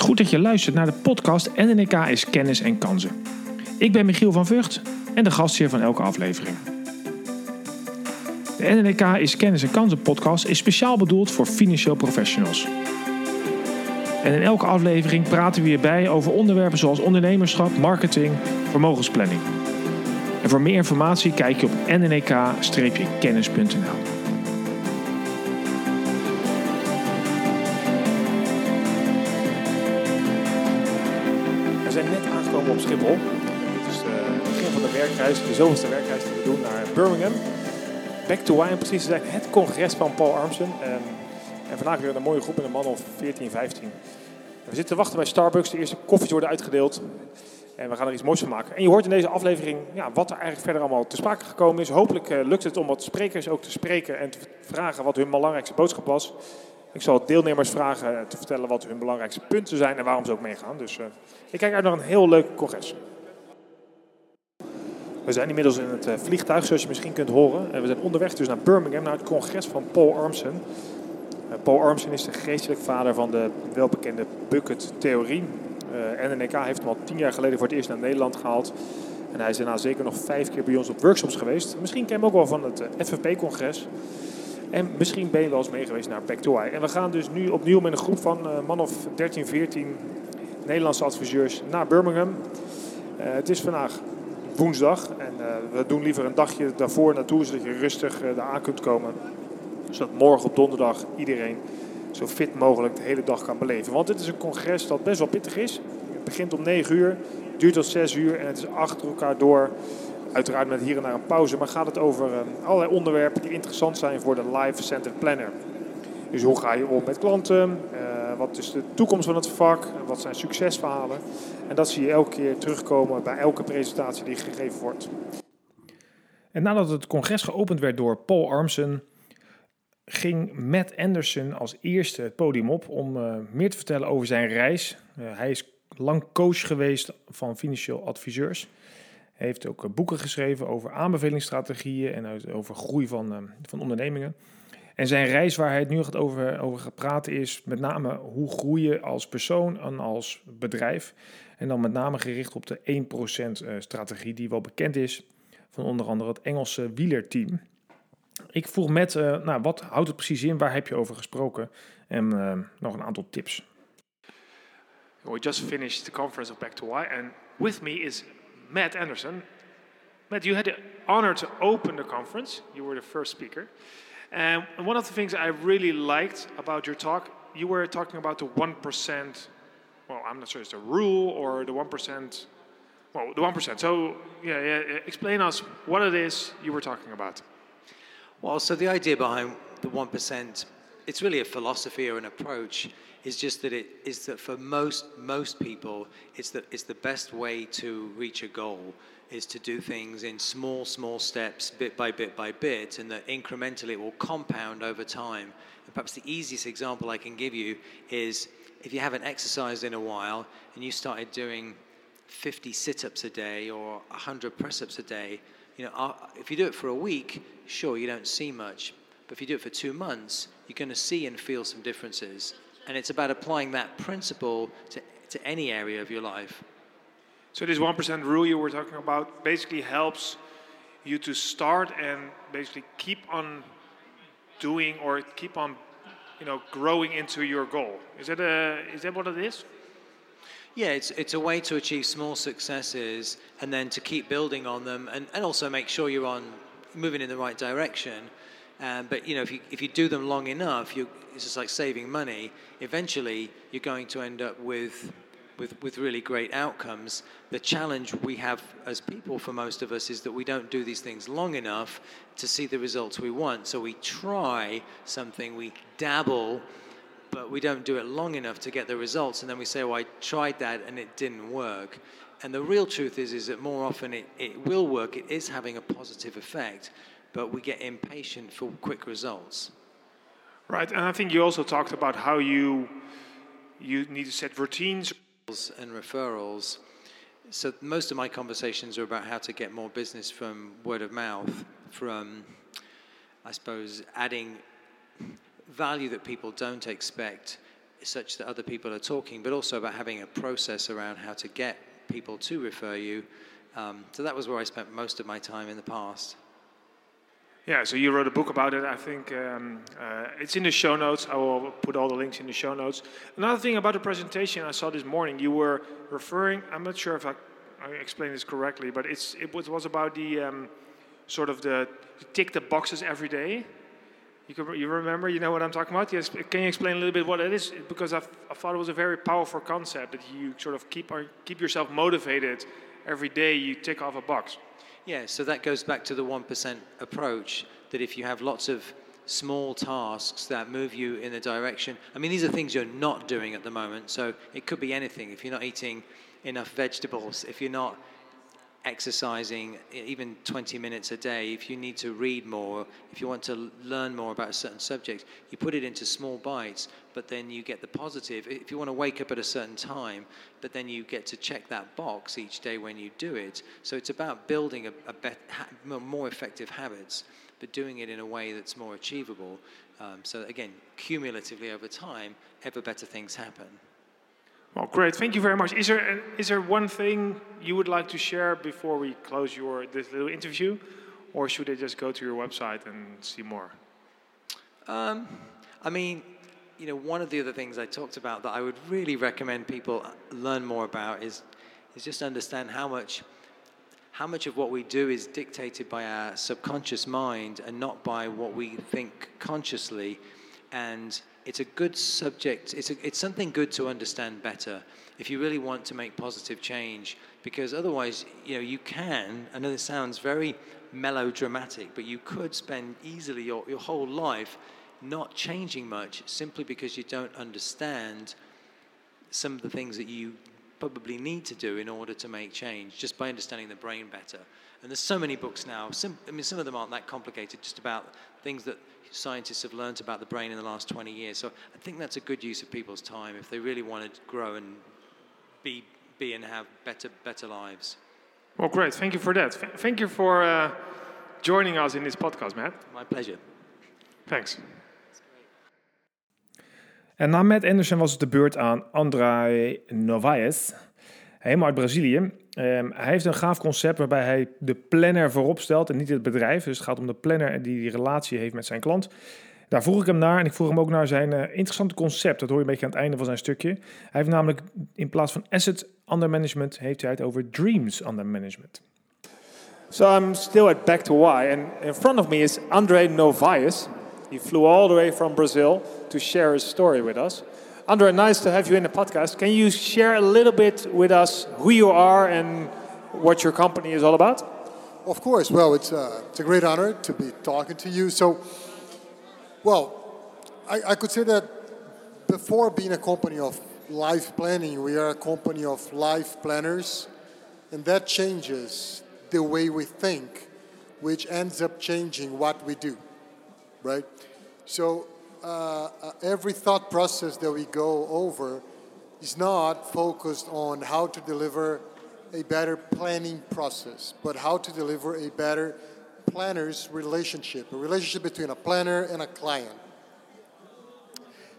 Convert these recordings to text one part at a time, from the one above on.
Goed dat je luistert naar de podcast NNK is Kennis en Kansen. Ik ben Michiel van Vught en de gastheer van elke aflevering. De NNK is Kennis en Kansen podcast is speciaal bedoeld voor financieel professionals. En in elke aflevering praten we hierbij over onderwerpen zoals ondernemerschap, marketing, vermogensplanning. En voor meer informatie kijk je op nnk-kennis.nl. Het is eh, het begin van de werkreis, de zoveelste werkreis die we doen naar Birmingham. Back to om precies het congres van Paul Armsen. Ehm, en vandaag weer een mooie groep met een man of 14, 15. We zitten te wachten bij Starbucks, de eerste koffies worden uitgedeeld. En we gaan er iets moois van maken. En je hoort in deze aflevering ja, wat er eigenlijk verder allemaal te sprake gekomen is. Hopelijk eh, lukt het om wat sprekers ook te spreken en te vragen wat hun belangrijkste boodschap was. Ik zal deelnemers vragen eh, te vertellen wat hun belangrijkste punten zijn en waarom ze ook meegaan. Dus eh, ik kijk uit naar een heel leuk congres. We zijn inmiddels in het eh, vliegtuig, zoals je misschien kunt horen. En we zijn onderweg dus naar Birmingham, naar het congres van Paul Armsen. Paul Armsen is de geestelijk vader van de welbekende bucket-theorie. Eh, NNK heeft hem al tien jaar geleden voor het eerst naar Nederland gehaald. En hij is daarna zeker nog vijf keer bij ons op workshops geweest. Misschien ken je hem ook wel van het FVP-congres. En misschien ben je wel eens mee geweest naar Back to Why. En we gaan dus nu opnieuw met een groep van uh, man of 13, 14 Nederlandse adviseurs naar Birmingham. Uh, het is vandaag woensdag en uh, we doen liever een dagje daarvoor naartoe, zodat je rustig daar aan kunt komen. Zodat morgen op donderdag iedereen zo fit mogelijk de hele dag kan beleven. Want dit is een congres dat best wel pittig is. Het begint om 9 uur, duurt tot 6 uur en het is achter elkaar door. Uiteraard met hier en daar een pauze, maar gaat het over uh, allerlei onderwerpen die interessant zijn voor de Life-Centered Planner. Dus hoe ga je om met klanten? Uh, wat is de toekomst van het vak? Wat zijn succesverhalen? En dat zie je elke keer terugkomen bij elke presentatie die gegeven wordt. En nadat het congres geopend werd door Paul Armsen, ging Matt Anderson als eerste het podium op om uh, meer te vertellen over zijn reis. Hij is lang coach geweest van financieel adviseurs. Heeft ook boeken geschreven over aanbevelingsstrategieën en over groei van, uh, van ondernemingen. En zijn reis waar hij het nu gaat over, over gaat praten is met name hoe groeien als persoon en als bedrijf. En dan met name gericht op de 1% strategie die wel bekend is van onder andere het Engelse wielerteam. Ik vroeg met, nou, wat houdt het precies in? Waar heb je over gesproken? En nog een aantal tips. We just finished the conference of Back to Why and with me is Matt Anderson. Matt, you had the honor to open the conference. You were the first speaker. And one of the things I really liked about your talk, you were talking about the 1%, well, I'm not sure it's a rule or the 1%, well, the 1%. So, yeah, yeah, explain us what it is you were talking about. Well, so the idea behind the 1%, it's really a philosophy or an approach, is just that it is that for most most people, it's the, it's the best way to reach a goal is to do things in small, small steps, bit by bit by bit, and that incrementally it will compound over time. And perhaps the easiest example I can give you is if you haven't exercised in a while and you started doing 50 sit ups a day or 100 press ups a day, you know, uh, if you do it for a week, sure, you don't see much. But if you do it for two months, you're going to see and feel some differences. And it's about applying that principle to, to any area of your life. So this 1% rule you were talking about basically helps you to start and basically keep on doing or keep on you know growing into your goal. Is that a, is that what it is? Yeah, it's, it's a way to achieve small successes and then to keep building on them and, and also make sure you're on moving in the right direction. Um, but you know, if you, if you do them long enough, you, it's just like saving money. Eventually, you're going to end up with with, with really great outcomes. The challenge we have as people for most of us is that we don't do these things long enough to see the results we want. So we try something, we dabble, but we don't do it long enough to get the results. And then we say, well, I tried that and it didn't work. And the real truth is, is that more often it, it will work, it is having a positive effect, but we get impatient for quick results. Right, and I think you also talked about how you you need to set routines and referrals. So most of my conversations are about how to get more business from word of mouth, from I suppose adding value that people don't expect such that other people are talking, but also about having a process around how to get people to refer you. Um, so that was where I spent most of my time in the past. Yeah, so you wrote a book about it. I think um, uh, it's in the show notes. I will put all the links in the show notes. Another thing about the presentation I saw this morning, you were referring. I'm not sure if I, I explained this correctly, but it's it was, was about the um, sort of the tick the boxes every day. You, can, you remember, you know what I'm talking about? Yes. Can you explain a little bit what it is? Because I've, I thought it was a very powerful concept that you sort of keep keep yourself motivated every day. You tick off a box. Yeah. So that goes back to the one percent approach. That if you have lots of small tasks that move you in the direction. I mean, these are things you're not doing at the moment. So it could be anything. If you're not eating enough vegetables, if you're not exercising even 20 minutes a day, if you need to read more, if you want to learn more about a certain subject, you put it into small bites, but then you get the positive. If you want to wake up at a certain time, but then you get to check that box each day when you do it. So it's about building a, a bet, more effective habits, but doing it in a way that's more achievable. Um, so again, cumulatively over time, ever better things happen. Well, great. Thank you very much. Is there is there one thing you would like to share before we close your this little interview, or should I just go to your website and see more? Um, I mean, you know, one of the other things I talked about that I would really recommend people learn more about is is just understand how much how much of what we do is dictated by our subconscious mind and not by what we think consciously, and it's a good subject. It's, a, it's something good to understand better if you really want to make positive change. Because otherwise, you know, you can. I know this sounds very melodramatic, but you could spend easily your, your whole life not changing much simply because you don't understand some of the things that you probably need to do in order to make change just by understanding the brain better. And there's so many books now. Some, I mean, some of them aren't that complicated, just about things that scientists have learned about the brain in the last 20 years. So I think that's a good use of people's time if they really want to grow and be, be and have better, better lives. Well, great. Thank you for that. Thank you for uh, joining us in this podcast, Matt. My pleasure. Thanks. En na Matt Anderson was het de beurt aan André Novaes, helemaal uit Brazilië. Um, hij heeft een gaaf concept waarbij hij de planner voorop stelt en niet het bedrijf. Dus het gaat om de planner die die relatie heeft met zijn klant. Daar vroeg ik hem naar en ik vroeg hem ook naar zijn uh, interessante concept. Dat hoor je een beetje aan het einde van zijn stukje. Hij heeft namelijk in plaats van asset under management, heeft hij het over dreams under management. So I'm still at Back to Why and in front of me is André Novaes. He flew all the way from Brazil to share his story with us. Andre, nice to have you in the podcast. Can you share a little bit with us who you are and what your company is all about? Of course. Well, it's, uh, it's a great honor to be talking to you. So, well, I, I could say that before being a company of life planning, we are a company of life planners, and that changes the way we think, which ends up changing what we do, right? So uh, uh, every thought process that we go over is not focused on how to deliver a better planning process, but how to deliver a better planner's relationship, a relationship between a planner and a client.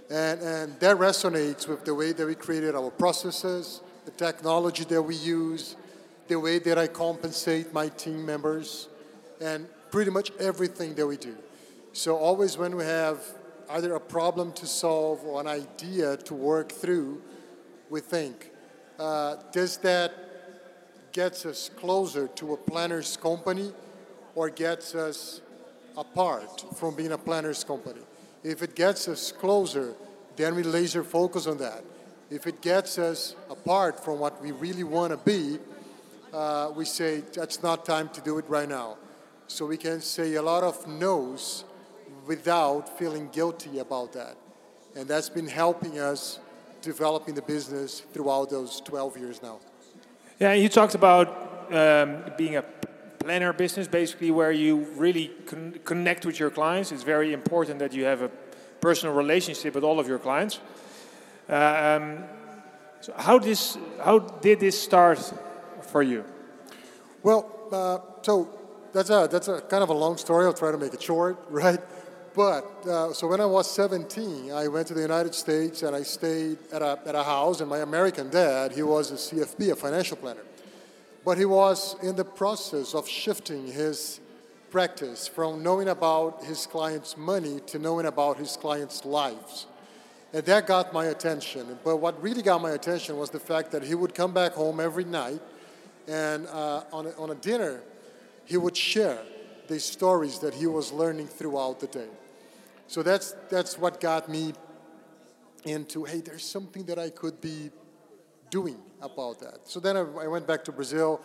And, and that resonates with the way that we created our processes, the technology that we use, the way that I compensate my team members, and pretty much everything that we do. So always when we have either a problem to solve or an idea to work through, we think, uh, does that gets us closer to a planner's company or gets us apart from being a planner's company? If it gets us closer, then we laser focus on that. If it gets us apart from what we really want to be, uh, we say that's not time to do it right now. So we can say a lot of no's without feeling guilty about that. And that's been helping us developing the business throughout those 12 years now. Yeah, you talked about um, being a planner business, basically, where you really con connect with your clients. It's very important that you have a personal relationship with all of your clients. Uh, um, so how this how did this start for you? Well, uh, so that's a that's a kind of a long story. I'll try to make it short, right? But uh, so when I was 17, I went to the United States and I stayed at a, at a house. And my American dad, he was a CFP, a financial planner, but he was in the process of shifting his practice from knowing about his clients' money to knowing about his clients' lives. And that got my attention. But what really got my attention was the fact that he would come back home every night and uh, on, a, on a dinner, he would share the stories that he was learning throughout the day. So that's, that's what got me into hey, there's something that I could be doing about that. So then I, I went back to Brazil.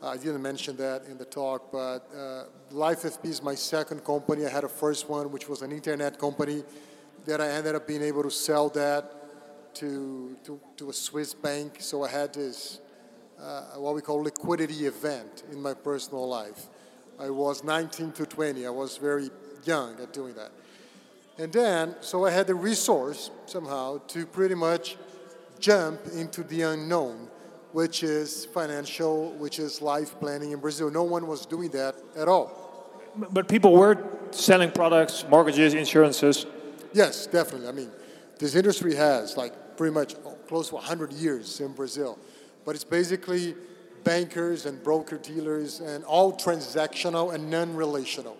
Uh, I didn't mention that in the talk, but uh, LifeFP is my second company. I had a first one, which was an internet company that I ended up being able to sell that to, to, to a Swiss bank. So I had this, uh, what we call liquidity event in my personal life. I was 19 to 20. I was very young at doing that. And then, so I had the resource somehow to pretty much jump into the unknown, which is financial, which is life planning in Brazil. No one was doing that at all. But people were selling products, mortgages, insurances Yes, definitely. I mean, this industry has like pretty much close to 100 years in Brazil, but it's basically bankers and broker dealers and all transactional and non-relational.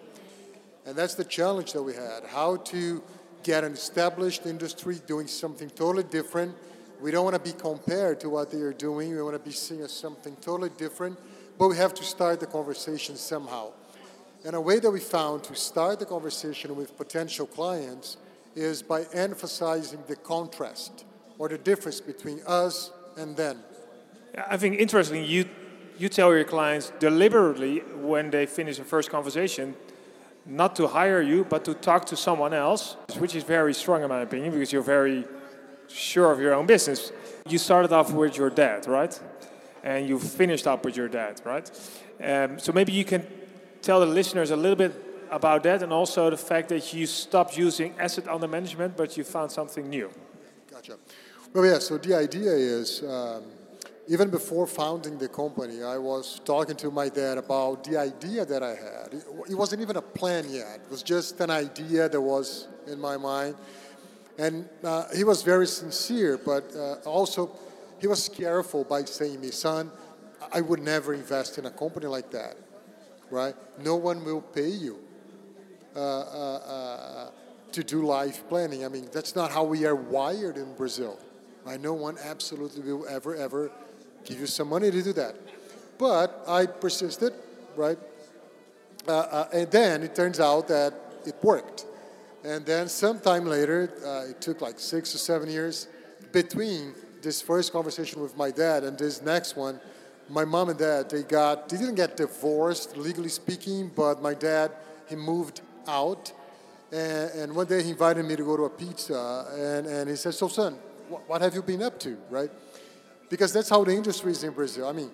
And that's the challenge that we had, how to get an established industry doing something totally different. We don't want to be compared to what they are doing. We want to be seen as something totally different, but we have to start the conversation somehow. And a way that we found to start the conversation with potential clients is by emphasizing the contrast or the difference between us and them. I think interesting, you, you tell your clients deliberately when they finish a first conversation not to hire you, but to talk to someone else, which is very strong in my opinion because you're very sure of your own business. You started off with your dad, right? And you finished up with your dad, right? Um, so maybe you can tell the listeners a little bit about that and also the fact that you stopped using asset under management, but you found something new. Gotcha. Well, yeah, so the idea is um, even before founding the company, I was talking to my dad about the idea that I had. It wasn't even a plan yet, it was just an idea that was in my mind. And uh, he was very sincere, but uh, also he was careful by saying me, son, I would never invest in a company like that, right? No one will pay you uh, uh, uh, to do life planning. I mean, that's not how we are wired in Brazil. Right? No one absolutely will ever, ever give you some money to do that. But I persisted, right? Uh, uh, and then it turns out that it worked. And then sometime later, uh, it took like six or seven years between this first conversation with my dad and this next one. My mom and dad, they got, they didn't get divorced, legally speaking, but my dad, he moved out. And, and, one day he invited me to go to a pizza, and, and he said, So, son, what, what have you been up to, right? Because that's how the industry is in Brazil. I mean,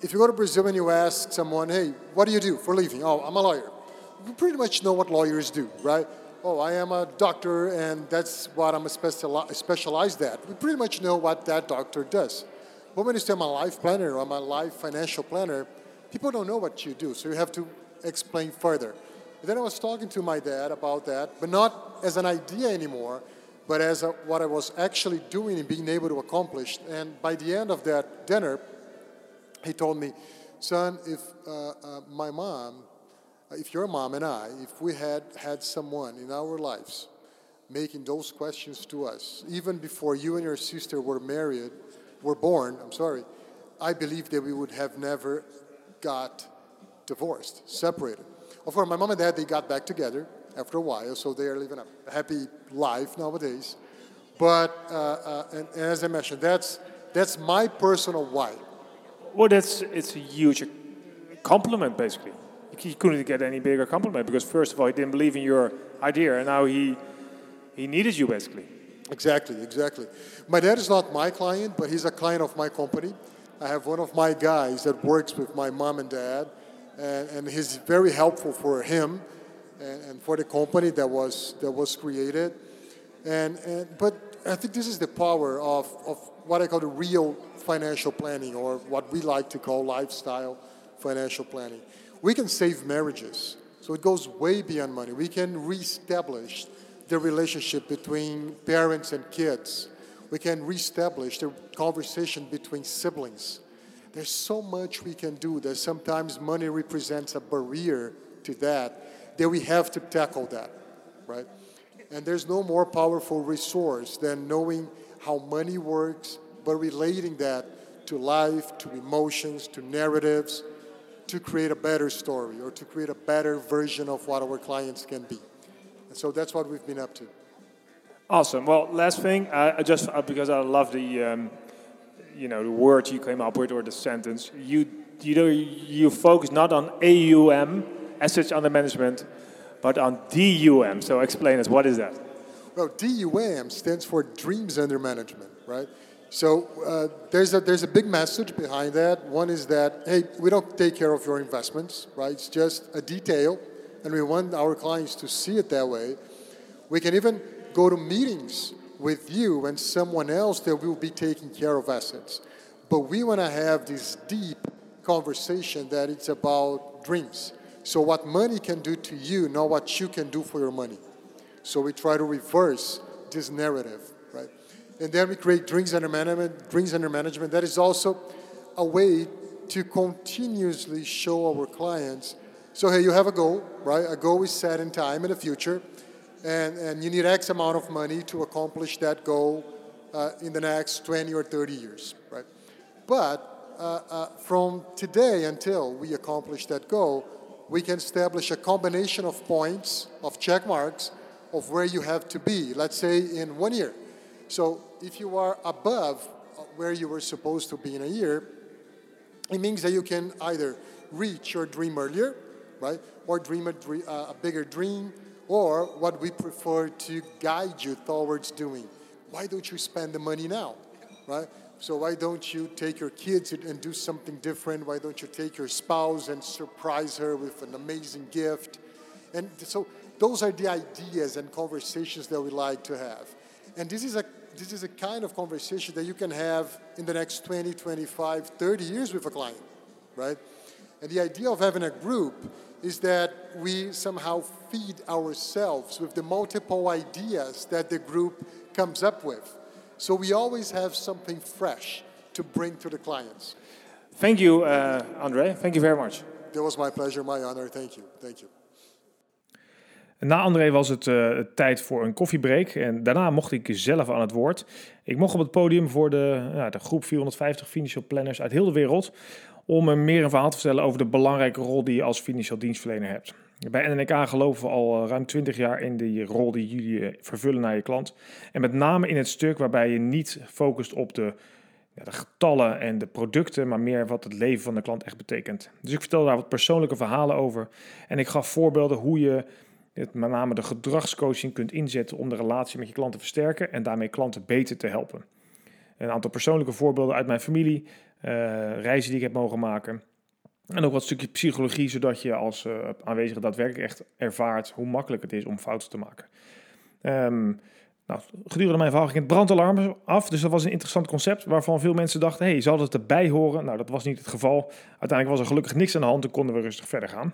if you go to Brazil and you ask someone, Hey, what do you do for a living? Oh, I'm a lawyer. You pretty much know what lawyers do, right? Oh, I am a doctor, and that's what I'm specialized at. We pretty much know what that doctor does. But when you say I'm a life planner or I'm a life financial planner, people don't know what you do, so you have to explain further. And then I was talking to my dad about that, but not as an idea anymore, but as a, what I was actually doing and being able to accomplish. And by the end of that dinner, he told me, son, if uh, uh, my mom, if your mom and I, if we had had someone in our lives making those questions to us, even before you and your sister were married, were born, I'm sorry, I believe that we would have never got divorced, separated. Of course, my mom and dad, they got back together after a while, so they are living a happy life nowadays. But uh, uh, and, and, as I mentioned, that's that's my personal why. Well, that's it's a huge compliment, basically. He couldn't get any bigger compliment because first of all, he didn't believe in your idea, and now he he needed you, basically. Exactly, exactly. My dad is not my client, but he's a client of my company. I have one of my guys that works with my mom and dad and, and he's very helpful for him and, and, for the company that was that was created. And, and but I think this is the power of, of what I call the real financial planning, or what we like to call lifestyle financial planning. We can save marriages So it goes way beyond money. We can reestablish the relationship between parents and kids. We can reestablish the conversation between siblings. There's so much we can do that sometimes money represents a barrier to that, that we have to tackle that, right? And there's no more powerful resource than knowing how money works, but relating that to life, to emotions, to narratives, to create a better story or to create a better version of what our clients can be. And so that's what we've been up to. Awesome. Well, last thing, I just uh, because I love the, um, you know, the word you came up with or the sentence. You, you know, you focus not on AUM, assets under management, but on DUM. So explain us what is that? Well, DUM stands for Dreams Under Management, right? So uh, there's, a, there's a big message behind that. One is that, hey, we don't take care of your investments, right? It's just a detail, and we want our clients to see it that way. We can even go to meetings with you and someone else that will be taking care of assets. But we want to have this deep conversation that it's about dreams. So what money can do to you, not what you can do for your money. So we try to reverse this narrative right? and then we create dreams Under Management. Dreams Under Management. That is also a way to continuously show our clients. So hey, you have a goal, right? A goal is set in time in the future, and and you need X amount of money to accomplish that goal uh, in the next 20 or 30 years, right? But uh, uh, from today until we accomplish that goal, we can establish a combination of points, of check marks, of where you have to be. Let's say in one year. So if you are above where you were supposed to be in a year, it means that you can either reach your dream earlier, right, or dream a, dream, uh, a bigger dream, or what we prefer to guide you towards doing. Why don't you spend the money now, right? So why don't you take your kids and do something different? Why don't you take your spouse and surprise her with an amazing gift? And so those are the ideas and conversations that we like to have. And this is a this is a kind of conversation that you can have in the next 20, 25, 30 years with a client, right? And the idea of having a group is that we somehow feed ourselves with the multiple ideas that the group comes up with. So we always have something fresh to bring to the clients. Thank you, uh, Andre. Thank you very much. That was my pleasure, my honor. Thank you. Thank you. Na André was het uh, tijd voor een koffiebreak en daarna mocht ik zelf aan het woord. Ik mocht op het podium voor de, de groep 450 financial planners uit heel de wereld om meer een verhaal te vertellen over de belangrijke rol die je als financieel dienstverlener hebt. Bij NNK geloven we al ruim 20 jaar in die rol die jullie vervullen naar je klant. En met name in het stuk waarbij je niet focust op de, ja, de getallen en de producten, maar meer wat het leven van de klant echt betekent. Dus ik vertel daar wat persoonlijke verhalen over en ik gaf voorbeelden hoe je het, met name de gedragscoaching kunt inzetten om de relatie met je klant te versterken en daarmee klanten beter te helpen. Een aantal persoonlijke voorbeelden uit mijn familie, uh, reizen die ik heb mogen maken. En ook wat stukje psychologie, zodat je als uh, aanwezige daadwerkelijk echt ervaart hoe makkelijk het is om fouten te maken. Um, nou, gedurende mijn verhaal ging het brandalarm af, dus dat was een interessant concept waarvan veel mensen dachten, hey, zal het erbij horen? Nou, dat was niet het geval. Uiteindelijk was er gelukkig niks aan de hand en konden we rustig verder gaan.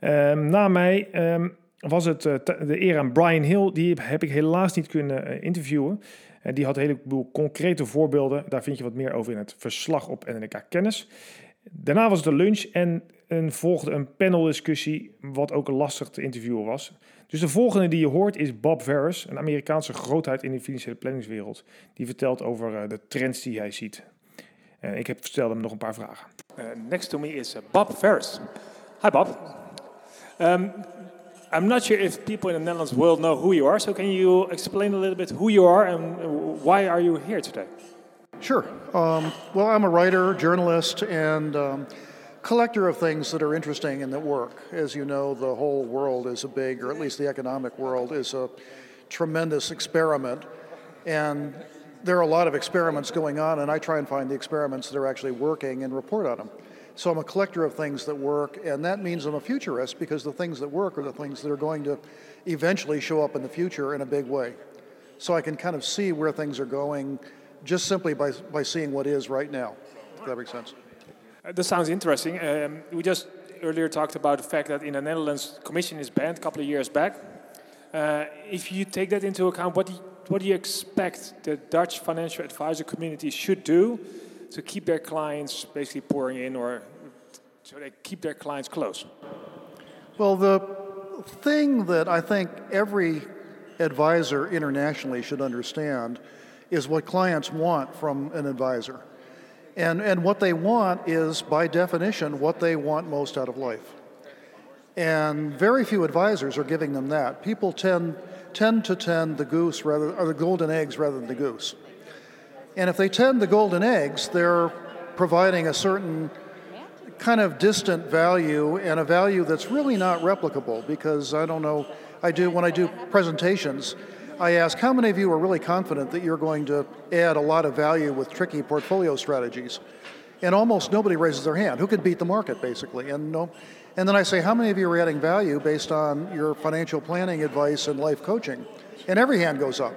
Um, na mij um, was het uh, de eer aan Brian Hill. Die heb ik helaas niet kunnen uh, interviewen. Uh, die had een heleboel concrete voorbeelden. Daar vind je wat meer over in het verslag op NNK Kennis. Daarna was het een lunch en een, volgde een paneldiscussie, wat ook lastig te interviewen was. Dus de volgende die je hoort is Bob Ferris, een Amerikaanse grootheid in de financiële planningswereld. Die vertelt over de trends die hij ziet. ik heb vertelde hem nog een paar vragen. next to me is Bob Ferris. Hi Bob. Um, I'm not sure if people in the Netherlands will know who you are, so can you explain a little bit who you are and why are you here today? Sure. Um, well, I'm a writer, journalist, and um, collector of things that are interesting and that work. As you know, the whole world is a big, or at least the economic world, is a tremendous experiment. And there are a lot of experiments going on, and I try and find the experiments that are actually working and report on them. So I'm a collector of things that work, and that means I'm a futurist because the things that work are the things that are going to eventually show up in the future in a big way. So I can kind of see where things are going just simply by, by seeing what is right now. If that makes sense. Uh, that sounds interesting. Um, we just earlier talked about the fact that in the Netherlands, commission is banned a couple of years back. Uh, if you take that into account, what do, you, what do you expect the Dutch financial advisor community should do to keep their clients basically pouring in or so they keep their clients close? Well, the thing that I think every advisor internationally should understand is what clients want from an advisor. And, and what they want is, by definition, what they want most out of life. And very few advisors are giving them that. People tend, tend to tend the goose rather, or the golden eggs rather than the goose. And if they tend the golden eggs, they're providing a certain kind of distant value and a value that's really not replicable because I don't know, I do, when I do presentations, I ask how many of you are really confident that you're going to add a lot of value with tricky portfolio strategies? And almost nobody raises their hand. Who could beat the market, basically? And no, and then I say, how many of you are adding value based on your financial planning advice and life coaching? And every hand goes up.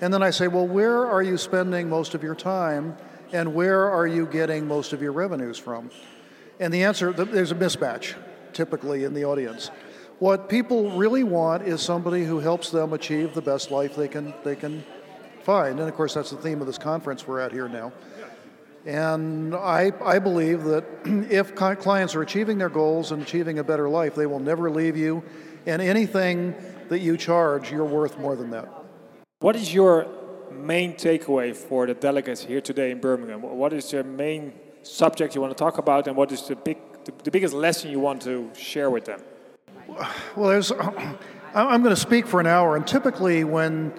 And then I say, well, where are you spending most of your time, and where are you getting most of your revenues from? And the answer, there's a mismatch typically in the audience. What people really want is somebody who helps them achieve the best life they can, they can find. And of course, that's the theme of this conference we're at here now. And I, I believe that if clients are achieving their goals and achieving a better life, they will never leave you. And anything that you charge, you're worth more than that. What is your main takeaway for the delegates here today in Birmingham? What is your main subject you want to talk about, and what is the big, the, the biggest lesson you want to share with them? Well, there's, I'm going to speak for an hour, and typically when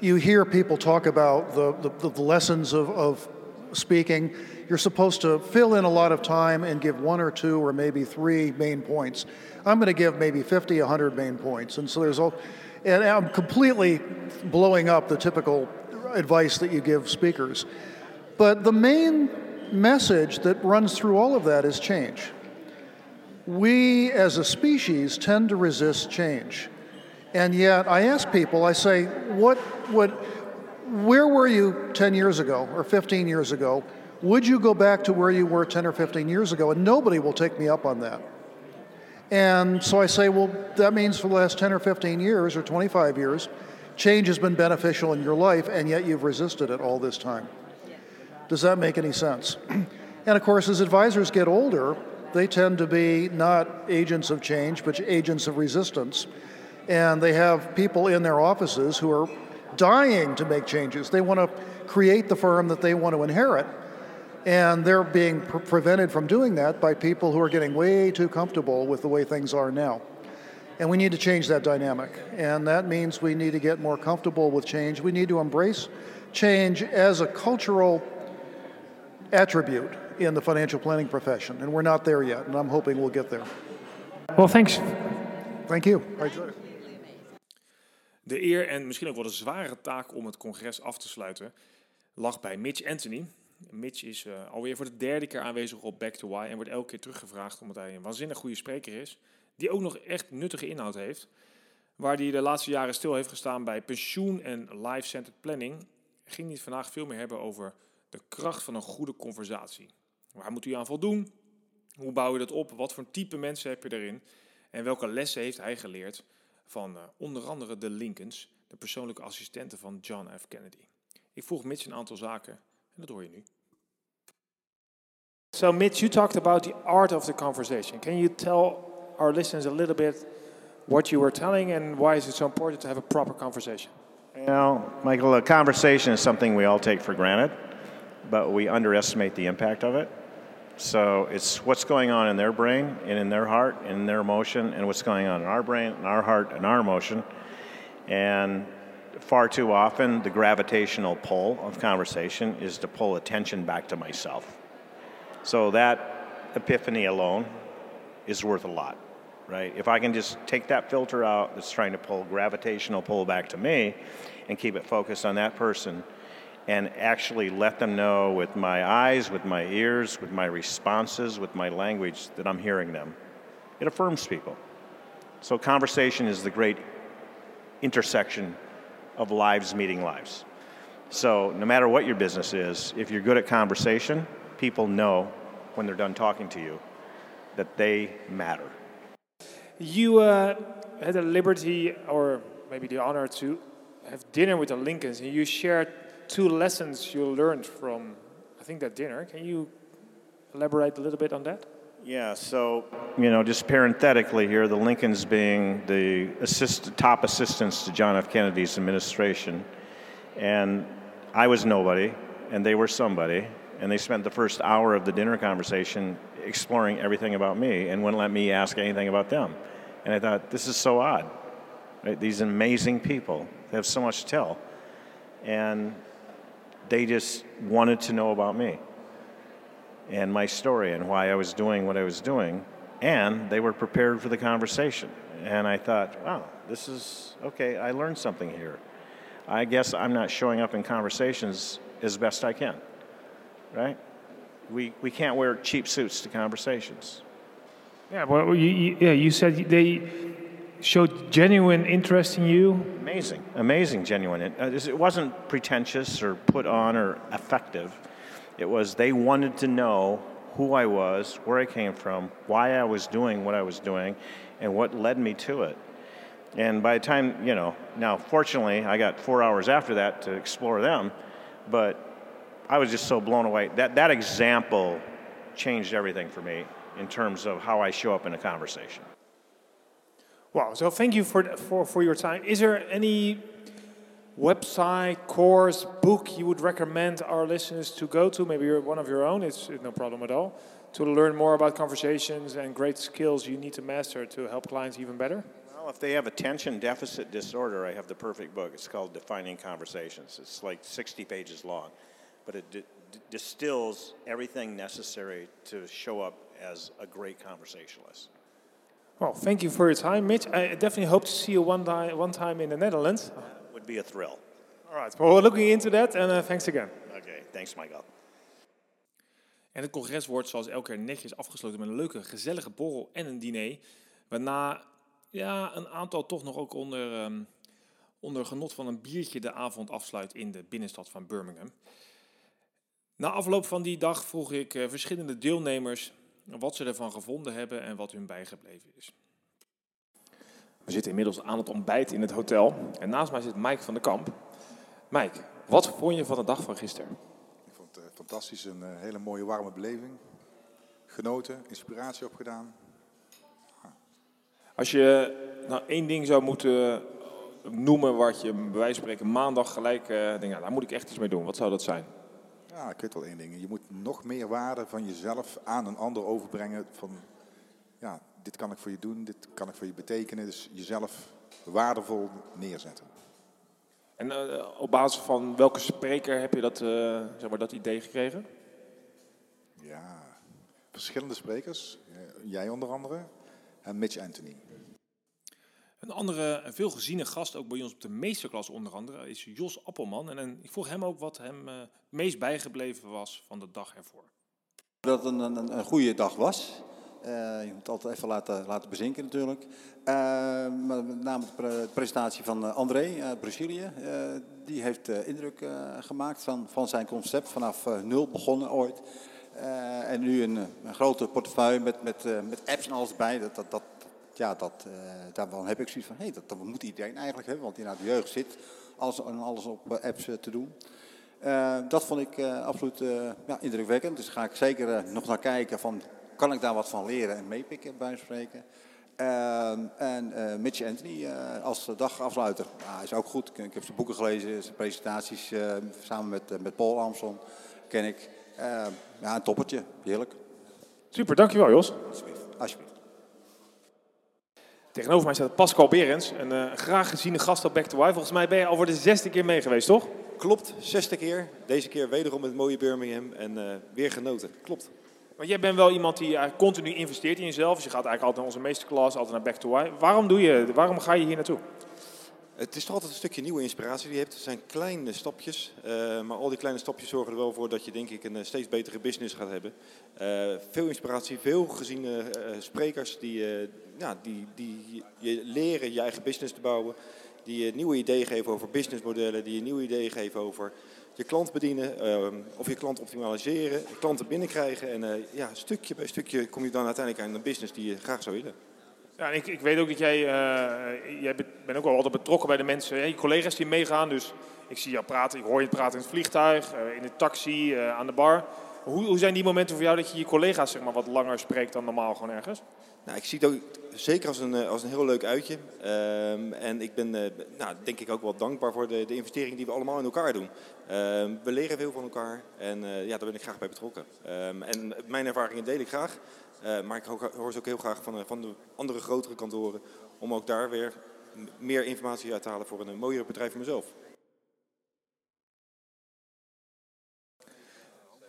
you hear people talk about the, the, the lessons of, of speaking, you're supposed to fill in a lot of time and give one or two or maybe three main points. I'm going to give maybe 50, 100 main points. And so there's all, and I'm completely blowing up the typical advice that you give speakers. But the main message that runs through all of that is change. We as a species tend to resist change. And yet I ask people, I say, what would where were you 10 years ago or 15 years ago? Would you go back to where you were 10 or 15 years ago? And nobody will take me up on that. And so I say, well, that means for the last 10 or 15 years or 25 years, change has been beneficial in your life, and yet you've resisted it all this time. Does that make any sense? and of course, as advisors get older, they tend to be not agents of change, but agents of resistance. And they have people in their offices who are dying to make changes. They want to create the firm that they want to inherit. And they're being pre- prevented from doing that by people who are getting way too comfortable with the way things are now. And we need to change that dynamic. And that means we need to get more comfortable with change. We need to embrace change as a cultural attribute in the financial planning profession. And we're not there yet, and I'm hoping we'll get there. Well, thanks. Thank you. De eer en misschien ook wel de zware taak om het congres af te sluiten lag bij Mitch Anthony. Mitch is uh, alweer voor de derde keer aanwezig op Back to Why en wordt elke keer teruggevraagd omdat hij een waanzinnig goede spreker is, die ook nog echt nuttige inhoud heeft. Waar hij de laatste jaren stil heeft gestaan bij pensioen en life-centered planning, ging hij het vandaag veel meer hebben over de kracht van een goede conversatie. Waar moet u aan voldoen? Hoe bouw je dat op? Wat voor type mensen heb je erin? En welke lessen heeft hij geleerd van uh, onder andere de Lincolns, de persoonlijke assistenten van John F. Kennedy. Ik vroeg Mitch een aantal zaken en dat hoor je nu. So Mitch, you talked about the art of the conversation. Can you tell our listeners a little bit what you were telling and why is it so important to have a proper conversation? You know, Michael, a conversation is something we all take for granted, but we underestimate the impact of it. So it's what's going on in their brain and in their heart and in their emotion, and what's going on in our brain and our heart and our emotion. And far too often, the gravitational pull of conversation is to pull attention back to myself. So that epiphany alone is worth a lot, right? If I can just take that filter out that's trying to pull gravitational pull back to me and keep it focused on that person and actually let them know with my eyes, with my ears, with my responses, with my language that I'm hearing them. It affirms people. So, conversation is the great intersection of lives meeting lives. So, no matter what your business is, if you're good at conversation, people know when they're done talking to you that they matter. You uh, had the liberty, or maybe the honor, to have dinner with the Lincolns, and you shared two lessons you learned from, I think, that dinner. Can you elaborate a little bit on that? Yeah, so, you know, just parenthetically here, the Lincolns being the assist, top assistants to John F. Kennedy's administration. And I was nobody, and they were somebody. And they spent the first hour of the dinner conversation exploring everything about me and wouldn't let me ask anything about them. And I thought, this is so odd. Right? These amazing people, they have so much to tell. And they just wanted to know about me and my story and why I was doing what I was doing. And they were prepared for the conversation. And I thought, wow, this is okay, I learned something here. I guess I'm not showing up in conversations as best I can, right? We, we can't wear cheap suits to conversations. Yeah, well, you, you, yeah, you said they showed genuine interest in you. Amazing, amazing, genuine. It, uh, it wasn't pretentious or put on or effective. It was they wanted to know who I was, where I came from, why I was doing what I was doing, and what led me to it. And by the time, you know, now fortunately, I got four hours after that to explore them, but I was just so blown away. That, that example changed everything for me in terms of how I show up in a conversation. Wow, so thank you for, for, for your time. Is there any website, course, book you would recommend our listeners to go to? Maybe you're one of your own, it's no problem at all. To learn more about conversations and great skills you need to master to help clients even better? Well, if they have attention deficit disorder, I have the perfect book. It's called Defining Conversations. It's like 60 pages long, but it di- distills everything necessary to show up as a great conversationalist. Well, thank you for your time, Mitch. I definitely hope to see you one, di- one time in the Netherlands. Would be a thrill. All right, well, we're looking into that, and uh, thanks again. Okay, thanks, Michael. En het congres wordt zoals elke keer netjes afgesloten met een leuke, gezellige borrel en een diner. Waarna ja, een aantal toch nog ook onder, ehm, onder genot van een biertje de avond afsluit in de binnenstad van Birmingham. Na afloop van die dag vroeg ik eh, verschillende deelnemers wat ze ervan gevonden hebben en wat hun bijgebleven is. We zitten inmiddels aan het ontbijt in het hotel en naast mij zit Mike van der Kamp. Mike, wat vond je van de dag van gisteren? Ik vond het eh, fantastisch, een eh, hele mooie warme beleving. Genoten, inspiratie opgedaan. Als je nou één ding zou moeten noemen wat je bij wijze van spreken maandag gelijk eh denkt, nou, daar moet ik echt iets mee doen. Wat zou dat zijn? Ja, ik weet wel één ding. Je moet nog meer waarde van jezelf aan een ander overbrengen. Van, ja, dit kan ik voor je doen, dit kan ik voor je betekenen. Dus jezelf waardevol neerzetten. En eh, op basis van welke spreker heb je dat, eh, zeg maar, dat idee gekregen? Ja, verschillende sprekers. Eh, Jij onder andere. En Mitch Anthony. Een andere veel geziene gast, ook bij ons op de meesterklas onder andere, is Jos Appelman. En, ik vroeg hem ook wat hem eh, het meest bijgebleven was van de dag ervoor. Dat het een, een, een goede dag was. Eh, je moet het altijd even laten, laten bezinken natuurlijk. Eh, maar met name de, pre- de presentatie van André uit Brazilië. die heeft indruk gemaakt van, van zijn concept. Vanaf nul begonnen ooit. En nu een, een grote portefeuille met, met, met apps en alles bij. Dat, dat, dat, ja, dat, eh, daarvan heb ik zoiets van, hé, dat, dat moet iedereen eigenlijk hebben. Want inderdaad, de jeugd zit alles, en alles op eh, apps eh, te doen. Dat vond ik absoluut ja, indrukwekkend. Dus ga ik zeker nog naar kijken van, kan ik daar wat van leren en meepikken bij spreken. Ehm, en Mitch Anthony als dagafsluiter. Ja, is ook goed. Ik, heb zijn boeken gelezen, zijn presentaties samen met, met Paul Armstrong ken ik. Ehm, ja, een toppertje. Heerlijk. Super, dankjewel Jos. Alsjeblieft. Alsjeblieft. Tegenover mij staat Pascal Berends, een eh, graag geziene gast op Back to Why. Volgens mij ben je al voor de zesde keer mee geweest, toch? Klopt, zesde keer. Deze keer wederom met mooie Birmingham en eh, weer genoten. Klopt. Want jij bent wel iemand die eh, continu investeert in jezelf. Dus je gaat eigenlijk altijd naar onze meesterklas, altijd naar Back to Why. Waarom, doe je, waarom ga je hier naartoe? Het is toch altijd een stukje nieuwe inspiratie die je hebt. Het zijn kleine stapjes, eh, maar al die kleine stapjes zorgen er wel voor dat je denk ik een eh, steeds betere business gaat hebben. Eh, veel inspiratie, veel geziene sprekers die, ja, die, die je leren je eigen business te bouwen. die je nieuwe ideeën geven over businessmodellen, die je nieuwe ideeën geven over je klant bedienen, of je klant optimaliseren, klanten binnenkrijgen. En ja, stukje bij stukje kom je dan uiteindelijk aan een business die je graag zou willen. Ja, ik, ik weet ook dat jij, uh, jij bent ook wel altijd betrokken bij de mensen, je collega's die meegaan. Dus ik zie jou praten, ik hoor je praten in het vliegtuig, in de taxi, aan de bar. Hoe, hoe zijn die momenten voor jou dat je je collega's zeg maar, wat langer spreekt dan normaal gewoon ergens? Nou, ik zie zeker als een, eh, als een heel leuk uitje. Um, en ik ben uh, nou, denk ik ook wel dankbaar voor de, de investering die we allemaal in elkaar doen. Um, we leren veel van elkaar en uh, ja, daar ben ik graag bij betrokken. Um, en mijn ervaringen deel ik graag. maar ik hoor ze ook heel graag van, van de andere grotere kantoren. Om ook daar weer meer informatie uit te halen voor een mooier bedrijf voor mezelf.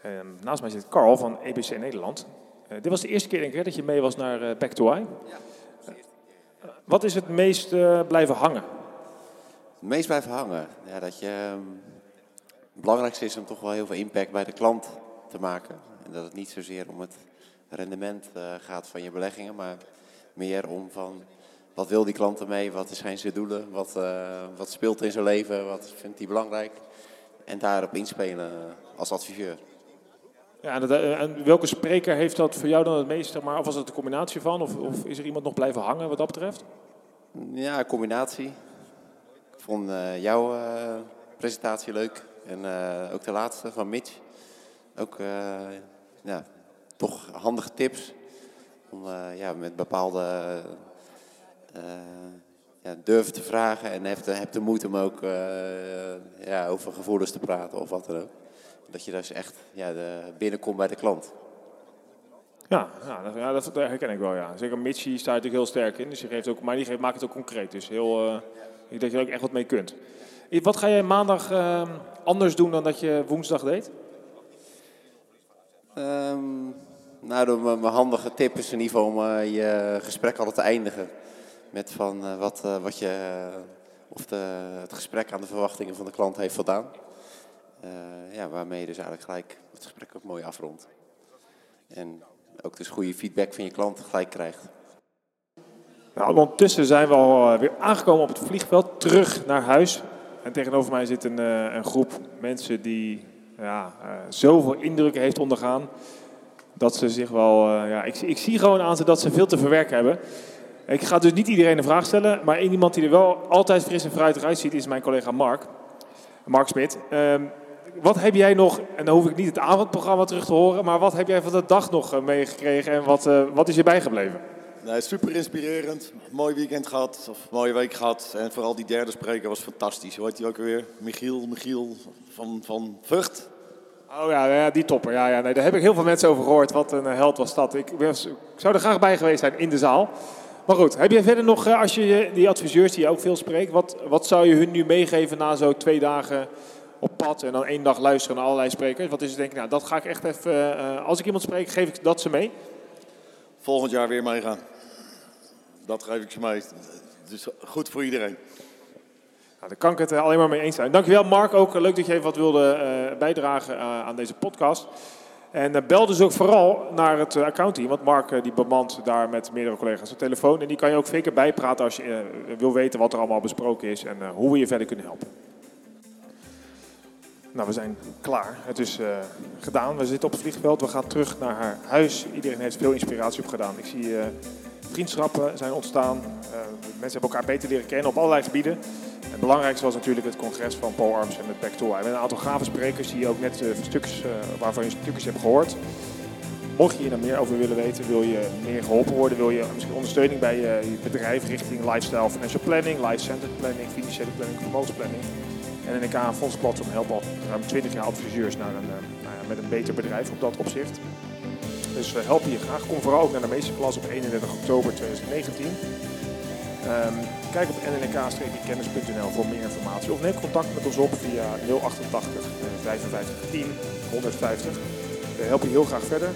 Ehm, naast mij zit Carl van EBC Nederland. Uh, dit was de eerste keer denk ik, dat je mee was naar uh, Back to I. Ja, wat is het meest blijven hangen? Het meest blijven hangen? Ja, dat je, um, het belangrijkste is om toch wel heel veel impact bij de klant te maken. En dat het niet zozeer om het rendement gaat van je beleggingen, maar meer om van wat wil die klant ermee, wat zijn zijn doelen, wat, wat speelt in zijn leven, wat vindt hij belangrijk. En daarop inspelen als adviseur. Ja, eh, en, welke spreker heeft dat voor jou dan het meeste? Maar, of was het een combinatie van? Of, of, is er iemand nog blijven hangen wat dat betreft? Ja, combinatie. Ik vond uh, jouw uh, presentatie leuk. En uh, ook de laatste van Mitch. Ook ja, toch handige tips. Om ja, met bepaalde ja, durven te vragen. En heb de, heb de moed om ook ja, over gevoelens te praten of wat dan ook. Dat je dus echt ja, de, binnenkomt bij de klant. Ja, ja, dat, ja, dat, herken ik wel. Ja. Zeker Mitchie staat natuurlijk heel sterk in. Dus die geeft ook, maar die geeft, maakt het ook concreet. Dus heel, uh, ik denk dat je er ook echt wat mee kunt. Wat ga jij maandag uh, anders doen dan dat je woensdag deed? Um, nou, mijn handige tip is in ieder geval om uh, je gesprek altijd te eindigen. Met van uh, wat, wat je, of de, het gesprek aan de verwachtingen van de klant heeft voldaan. Uh, ja, waarmee je dus eigenlijk gelijk het gesprek ook mooi afrondt. En ook dus goede feedback van je klant gelijk krijgt. Nou, ondertussen zijn we al eh, weer aangekomen op het vliegveld, terug naar huis. En tegenover mij zit een, uh, een groep mensen die ja, zoveel indrukken heeft ondergaan. Dat ze zich wel, ja, ik, ik, zie gewoon aan ze dat ze veel te verwerken hebben. Ik ga dus niet iedereen een vraag stellen, maar iemand die er wel altijd fris en fruitig uitziet is mijn collega Mark. Mark Smit. Um, wat heb jij nog, en dan hoef ik niet het avondprogramma terug te horen, maar wat heb jij van de dag nog eh, meegekregen en wat, uh, wat is je bijgebleven? Nee, super inspirerend. Mooi weekend gehad, of mooie week gehad. En vooral die derde spreker was fantastisch. Hoe heet hij ook weer? Michiel, Michiel van, van Vught. Oh ja, ja, die topper. Ja, ja, nee, daar heb ik heel veel mensen over gehoord. Wat een held was dat. Ik, was, ik zou er graag bij geweest zijn in de zaal. Maar goed, heb je verder nog, eh, als je die adviseurs die je ook veel spreekt, wat, wat zou je hun nu meegeven na zo twee dagen op pad en dan één dag luisteren naar allerlei sprekers? Wat is het denk ik, nou dat ga ik echt even, uh, als ik iemand spreek, geef ik dat ze mee? Volgend jaar weer meegaan. Dat geef ik ze mee. Dus goed voor iedereen. Nou, daar kan ik het eh, alleen maar mee eens zijn. Dankjewel Mark, ook leuk dat je even wat wilde uh, bijdragen aan deze podcast. En bel dus ook vooral naar het accountteam, want Mark die bemant daar met meerdere collega's de telefoon. En die kan je ook zeker bijpraten als je wil weten wat er allemaal besproken is en hoe we je verder kunnen helpen. Nou, we zijn klaar. Het is uh, gedaan. We zitten op het vliegveld. We gaan terug naar haar huis. Iedereen heeft veel inspiratie opgedaan. Ik zie uh, vriendschappen zijn ontstaan. Uh, mensen hebben elkaar beter leren kennen op allerlei gebieden. Het belangrijkste was natuurlijk het congres van Paul Arms en met to Met een aantal gave sprekers die je ook net stukjes, waarvan je stukjes hebt gehoord. Mocht je hier nog meer over willen weten, wil je meer geholpen worden, wil je misschien ondersteuning bij je bedrijf richting lifestyle financial planning, life-centered planning, financiële planning, vermogensplanning en NK Fondsplatform helpt al ruim 20 jaar adviseurs naar een, uh, nou met een beter bedrijf op dat opzicht. Dus we helpen je graag. Kom vooral ook naar de meesterklas op 31 oktober 2019. Um, kijk op nnk-kennis.nl voor meer informatie of neem contact met ons op via 088 55 10 150. We helpen je heel graag verder.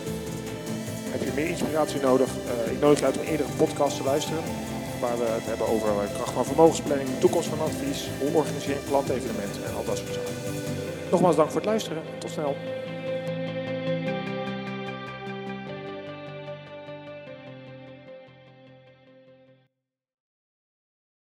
Heb je meer inspiratie nodig? Uh, ik nodig je uit om eerdere podcast te luisteren waar we het hebben over kracht van vermogensplanning, toekomst van advies, hoe organiseer klantevenement en al dat soort zaken. Nogmaals dank voor het luisteren. Tot snel.